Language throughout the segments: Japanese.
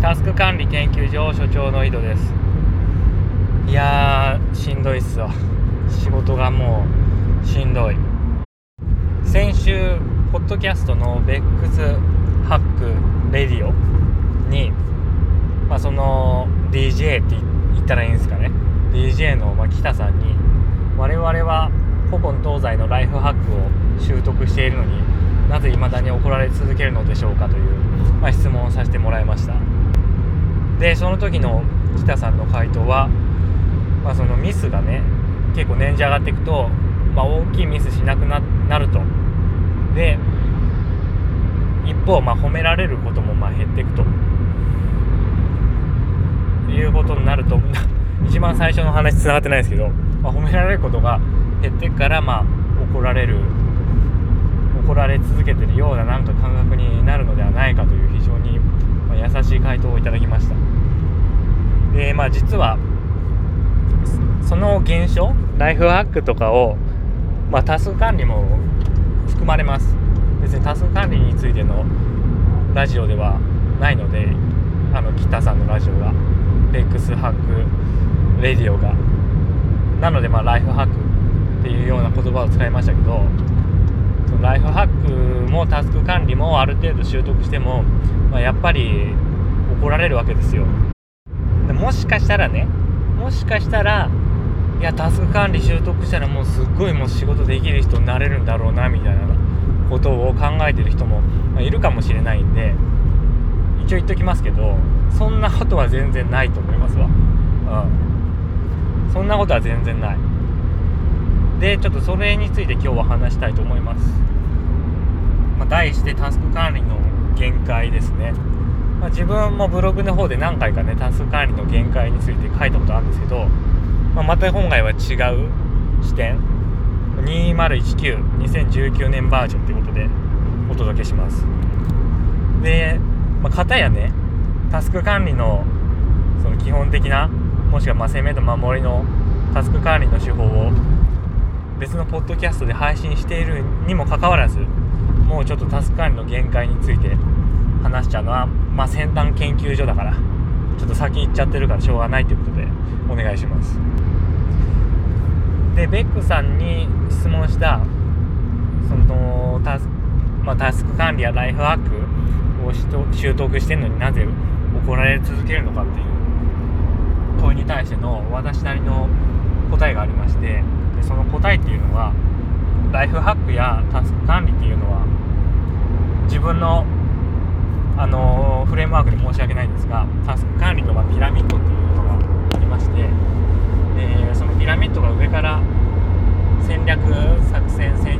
タスク管理研究所所長の井戸です。いやーしんどいっすわ。仕事がもうしんどい。先週ポッドキャストのベックスハックレディオにまあその DJ って言ったらいいんですかね。DJ の、ま、北さんに我々は古今東西のライフハックを習得しているのになぜ未だに怒られ続けるのでしょうかという、まあ、質問をさせてもらいました。でその時の北さんの回答は、まあ、そのミスがね結構年次上がっていくと、まあ、大きいミスしなくなると。で一方、まあ、褒められることもまあ減っていくと。いうことになると 一番最初の話つながってないですけど、まあ、褒められることが減っていくからまあ怒られる怒られ続けてるようななんか感覚になるのではないかという非常に優しい回答をいただきました。でまあ実はその現象ライフハックとかを、まあ、タスク管理も含まれます。別にタスク管理についてのラジオではないのであの北さんのラジオがベックスハックレディオがなのでまあライフハックっていうような言葉を使いましたけどそのライフハックもタスク管理もある程度習得しても、まあ、やっぱり怒られるわけですよ。でもしかしたらねもしかしたらいやタスク管理習得したらもうすっごいもう仕事できる人になれるんだろうなみたいなことを考えてる人もいるかもしれないんで一応言っときますけどそんなことは全然ないと思いますわ。うん。そんなことは全然ない。でちょっとそれについて今日は話したいと思います、まあ、題してタスク管理の限界ですね、まあ、自分もブログの方で何回かねタスク管理の限界について書いたことあるんですけど、まあ、また今回は違う視点。20192019年バージョンということでお届けします。で、まあ、片やねタスク管理のその基本的なもしくはまあ攻めと守りのタスク管理の手法を別のポッドキャストで配信しているにもかかわらずもうちょっとタスク管理の限界について話しちゃうのは、まあ、先端研究所だからちょっと先行っちゃってるからしょうがないということでお願いします。でベックさんに質問したそのタス,、まあ、タスク管理やライフワークを習得してるのになぜ怒られ続けるのかっていう問いに対しての私なりの答えがありましてでその答えっていうのはライフハックやタスク管理っていうのは自分のあのフレームワークで申し訳ないんですがタスク管理のピラミッドっていうのがありましてでそのピラミッドが上から戦略作戦戦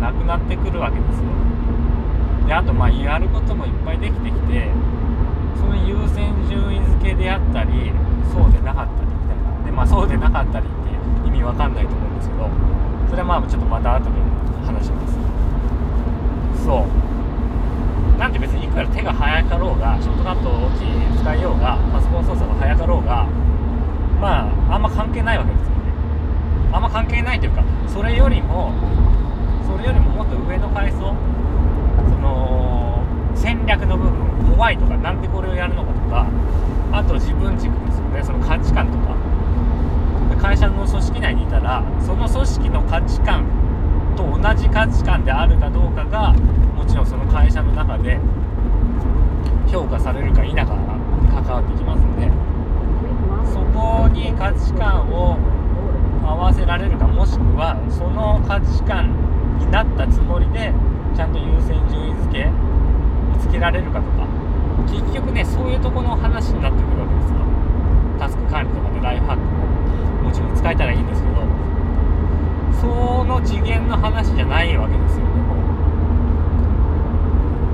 なくなってくるわけですよ。であとまあやることもいっぱいできてきてその優先順位付けであったりそうでなかったりみたいな。でまあそうでなかったりって意味わかんないと思うんですけどそれはまあちょっとまた後で話します。そう。なんで別にいくら手が速かろうがショートカットを使いようがパソコン操作が速かろうがまああんま関係ないわけですよね。あんま関係ないというかそれよりもれよりももっと上の階層その戦略の部分怖いとかなんでこれをやるのかとかあと自分軸ですよねその価値観とか。会社の組織内にいたらその組織の価値観と同じ価値観であるかどうかがもちろんその会社の中で評価されるか否かに関わってきますのでそこに価値観を合わせられるかもしくはその価値観になったつもりでちゃんと優先順位付けをつけられるかとか。結局ねそういうとこの話になってくるわけですよ。タスク管理とかでライフハックももちろん使えたらいいんですけどその次元の話じゃないわけですよねも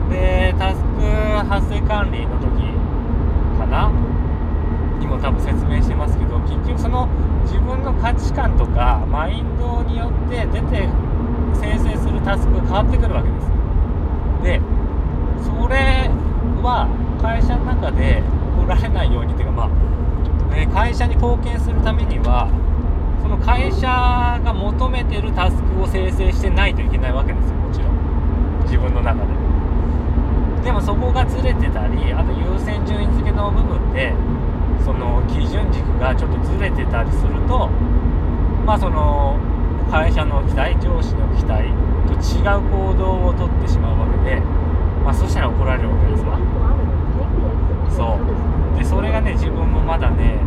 う。でタスク発生管理の時かな？にも多分説明してますけど結局その自分の価値観とかマインドによって出て生成するタスクが変わってくるわけです。でそれは会社の中で起こられないようにっていうかまあ、ね、会社に貢献するためにはその会社が求めてるタスクを生成してないといけないわけですよ。もちろん。自分の中で。でもそこがずれてたりあと優先順位付けの部分でその基準軸がちょっとずれてたりするとまあその会社の期待上司の期待と違う行動をとってしまうわけで、まあ、そしたら怒られるわけですわ。そう。でそれがね自分もまだね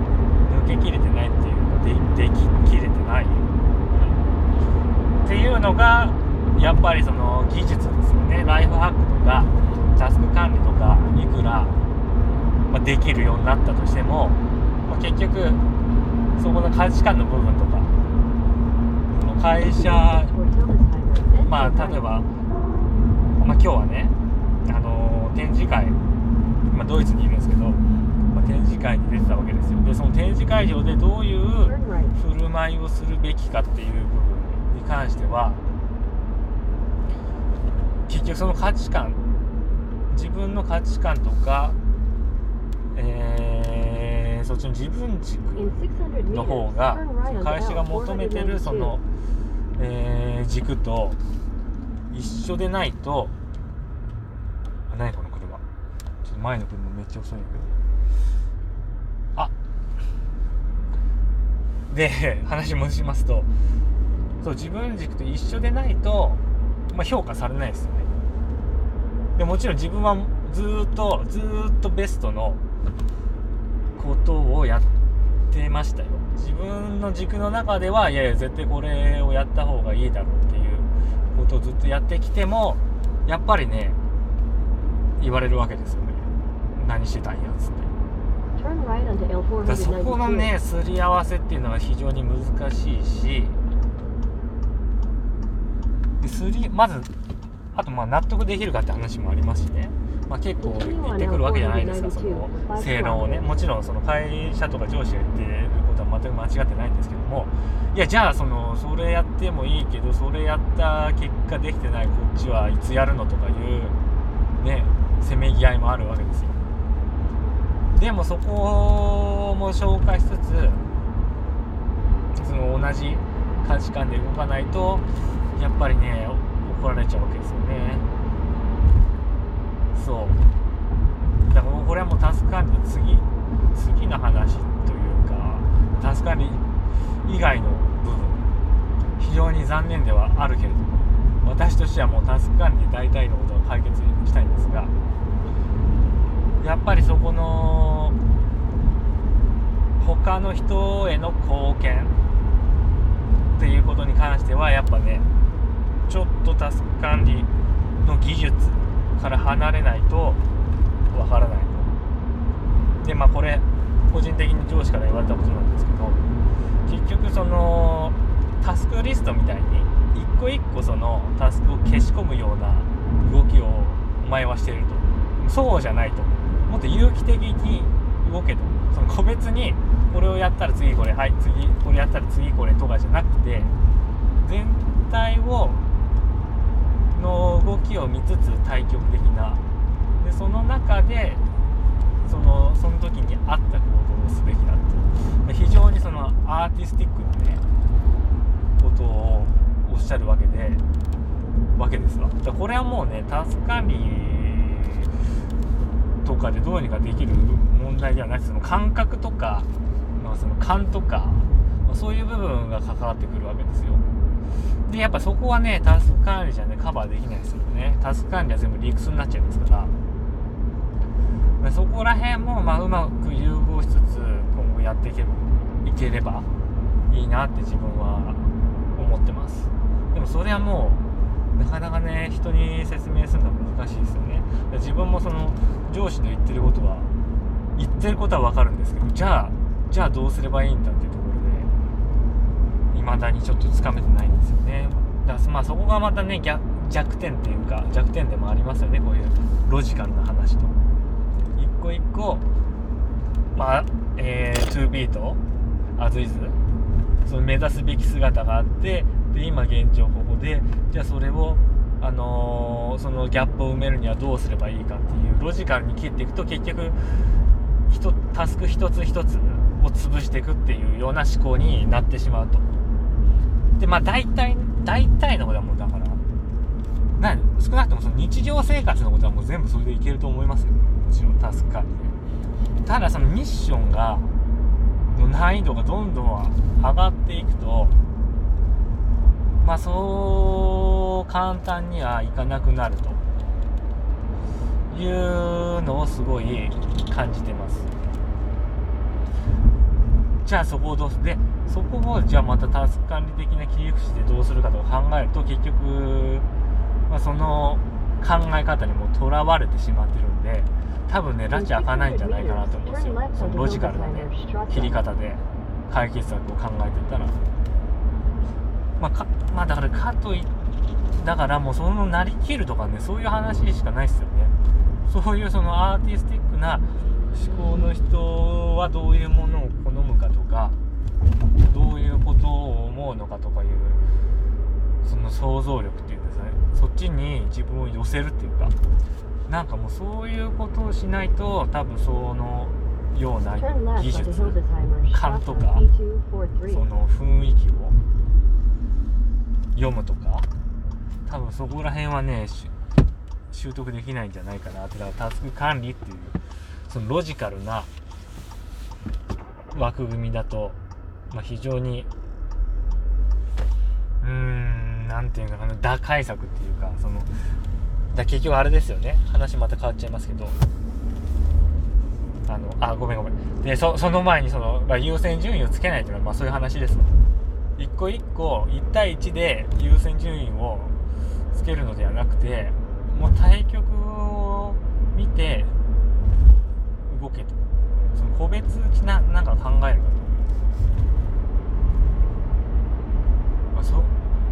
抜けきれてないっていうかででききれてない、っていうのがやっぱりその技術ですよね。ライフハックとかタスク管理とかいくら、まあ、できるようになったとしても、まあ、結局そこの価値観の部分とか会社まあ例えば、まあ、今日はねあの、展示会、まあ、ドイツにいるんですけど、まあ、展示会に出てたわけですよ。でその展示会場でどういう振る舞いをするべきかっていう部分に関しては結局その価値観自分の価値観とか、えー、そっちの自分軸の方が会社が求めてるその、えー、軸と一緒でないとあ何この車。ちょっと前の車。めっちゃ遅いんだけどあで話戻しますとそう自分軸と一緒でないと、まあ、評価されないですよね。でもちろん自分はずっとずっとベストのことをやってましたよ。自分の軸の中ではいやいや絶対これをやった方がいいだろうっていうことをずっとやってきてもやっぱりね言われるわけですよね。何してたんやつって。だそこのねすり合わせっていうのは非常に難しいしすりまずあとまあ納得できるかって話もありますしね、まあ、結構言ってくるわけじゃないですかその性能をね。もちろんその会社とか上司が言ってることは全く間違ってないんですけども。いやじゃあそのそれやってもいいけどそれやった結果できてないこっちはいつやるのとかいうねせめぎ合いもあるわけですよ。でもそこも紹介しつつその同じ価値観で動かないとやっぱりね怒られちゃうわけですよねそう。だからこれはもうタスク管理の次次の話というかタスク管理以外の部分。非常に残念ではあるけれども私としてはもうタスク管理大体のことを解決したいんですがやっぱりそこの他の人への貢献っていうことに関してはやっぱねちょっとタスク管理の技術から離れないとわからない。でまあこれ個人的に上司から言われたことなんですけど結局そのタスクリストみたいに一個一個そのタスクを消し込むような動きをお前はしてると。そうじゃないと。もっと有機的に動けと。その個別にこれをやったら次これはい次これやったら次これとかじゃなくて全体をの動きを見つつ対極的な。でその中でそのその時に合った行動をすべきだと。非常にそのアーティスティックなねことをおっしゃるわけでわけですわ。これはもうねタスク管理とかでどうにかできる問題ではなくてその感覚とか、まあ、その勘とか、まあ、そういう部分が関わってくるわけですよ。でやっぱそこはねタスク管理じゃねカバーできないですよね。タスク管理は全部理屈になっちゃいますから。そこら辺もまあうまく融合しつつ今後やっていけいければいいなって自分は思ってます。でもそれはもうなかなかね人に説明するのは難しいですよね。自分もその上司の言ってることは言ってることは分かるんですけどじゃあじゃあどうすればいいんだっていうと未だにちょっとつかめてないんですよねだからまあそこがまたね弱点っていうか弱点でもありますよねこういうロジカルな話と一。個一個まあえー、2B と as is その目指すべき姿があってで今現状ここでじゃあそれをあのー、そのギャップを埋めるにはどうすればいいかっていうロジカルに切っていくと結局タスク一つ一つを潰していくっていうような思考になってしまうとでまあ大体大体のことはもうだからな少なくともその日常生活のことはもう全部それでいけると思いますよ。もちろん助かってただそのミッションがの難易度がどんどん上がっていくとまあそう簡単にはいかなくなるというのをすごい感じてます。じゃあそこをどうする？でそこをじゃあまたタスク管理的な切り口でどうするかとか考えると結局、まあ、その考え方にもとらわれてしまってるんで多分ね拉致開かないんじゃないかなと思うんですよ。そのロジカルなね切り方で解決策を考えてたら。まあかまあだからかといだからもうそのなりきるとかねそういう話しかないですよね。そういうそのアーティスティックな思考の人はどういうものを好むかとかどういうことを思うのかとかいうその想像力っていうんですね。そっちに自分を寄せるっていうか。なんかもうそういうことをしないと多分そのような技術勘とかその雰囲気を読むとか多分そこら辺はね習得できないんじゃないかなって。だからタスク管理っていうそのロジカルな枠組みだと、まあ、非常にうーん何て言うのかな打開策っていうかそのだ結局あれですよね。話また変わっちゃいますけど。あのあごめんごめん。でその前にその、まあ、優先順位をつけないというのは、まあ、そういう話です。一個一個1対1で優先順位をつけるのではなくてもう対局を見て個別ななんか考えるかと、まあ、そ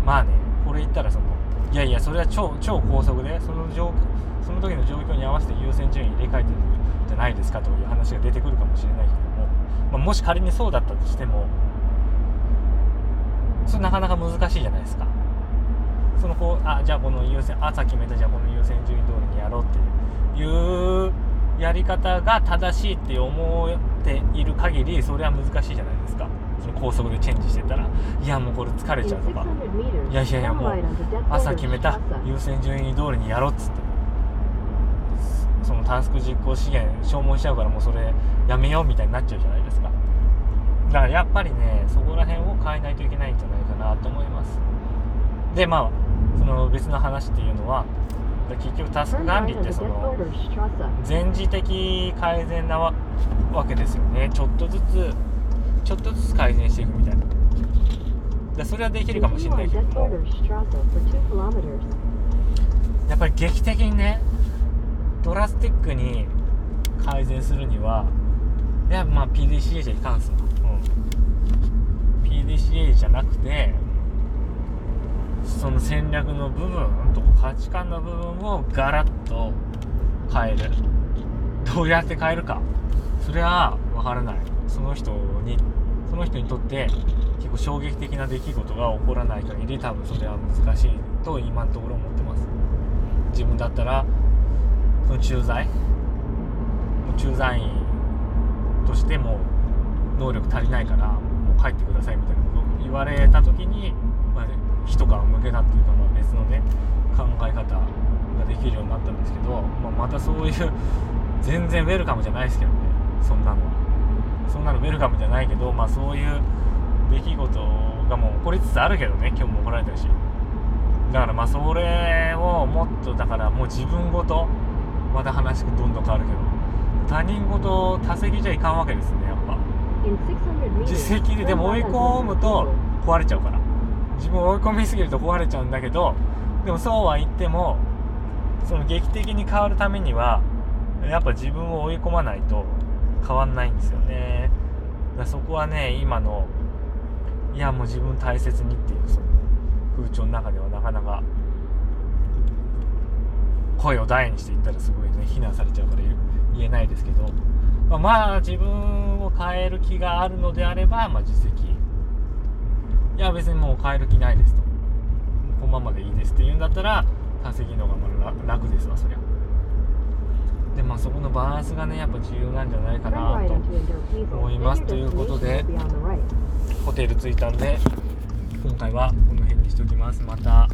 まあねこれ言ったらそのいやいやそれは超超高速でその状その時の状況に合わせて優先順位入れ替えてるじゃないですかという話が出てくるかもしれないけども、まあ、もし仮にそうだったとしてもそれなかなか難しいじゃないですか。そのこうあじゃあこの優先朝決めたじゃあこの優先順位通りにやろうっていうやり方が正しいって思っている限りそれは難しいじゃないですか。その高速でチェンジしてたらいやもうこれ疲れちゃうとか。いやいやいやもう朝決めた優先順位通りにやろうっつって。そのタスク実行資源消耗しちゃうからもうそれやめようみたいになっちゃうじゃないですか。だからやっぱりねそこら辺を変えないといけないんじゃないかなと思います。でまあその別の話っていうのは結局タスク管理ってその全時的改善なわけですよね。ちょっとずつちょっとずつ改善していくみたいな。でそれはできるかもしれないけど。もやっぱり劇的にねドラスティックに改善するにはいやまあ PDCA じゃいかんすわ、うん、PDCA じゃなくてその戦略の部分とか価値観の部分をガラッと変える。どうやって変えるか。それは分からない。その人にその人にとって結構衝撃的な出来事が起こらない限り多分それは難しいと今のところ思ってます。自分だったらその駐在駐在員としても能力足りないからもう帰ってくださいみたいなことを言われた時に、まあね、一皮むけたっていうか、まあ、別のね考え方ができるようになったんですけど、まあ、またそういう 全然ウェルカムじゃないですけどねそんなの。そんなのウェルカムじゃないけど、まあ、そういう出来事がもう起こりつつあるけどね今日も怒られたし。だからまあそれをもっとだからもう自分ごとまた話がどんどん変わるけど他人事多席じゃいかんわけですねやっぱ。実績ででも追い込むと壊れちゃうから自分を追い込みすぎると壊れちゃうんだけどでもそうは言ってもその劇的に変わるためにはやっぱ自分を追い込まないと変わんないんですよね。だそこはね今のいやもう自分大切にっていうその風潮の中ではなかなか声を大にして言ったらすごいね非難されちゃうから言えないですけど、まあ、まあ自分を変える気があるのであれば、まあ、実績いや別にもう変える気ないですと。このままでいいですって言うんだったら稼ぎの方がまあ楽ですわそりゃ。でまあそこのバランスがねやっぱ重要なんじゃないかなと思いますということでホテル着いたんで今回はこの辺にしときます。また。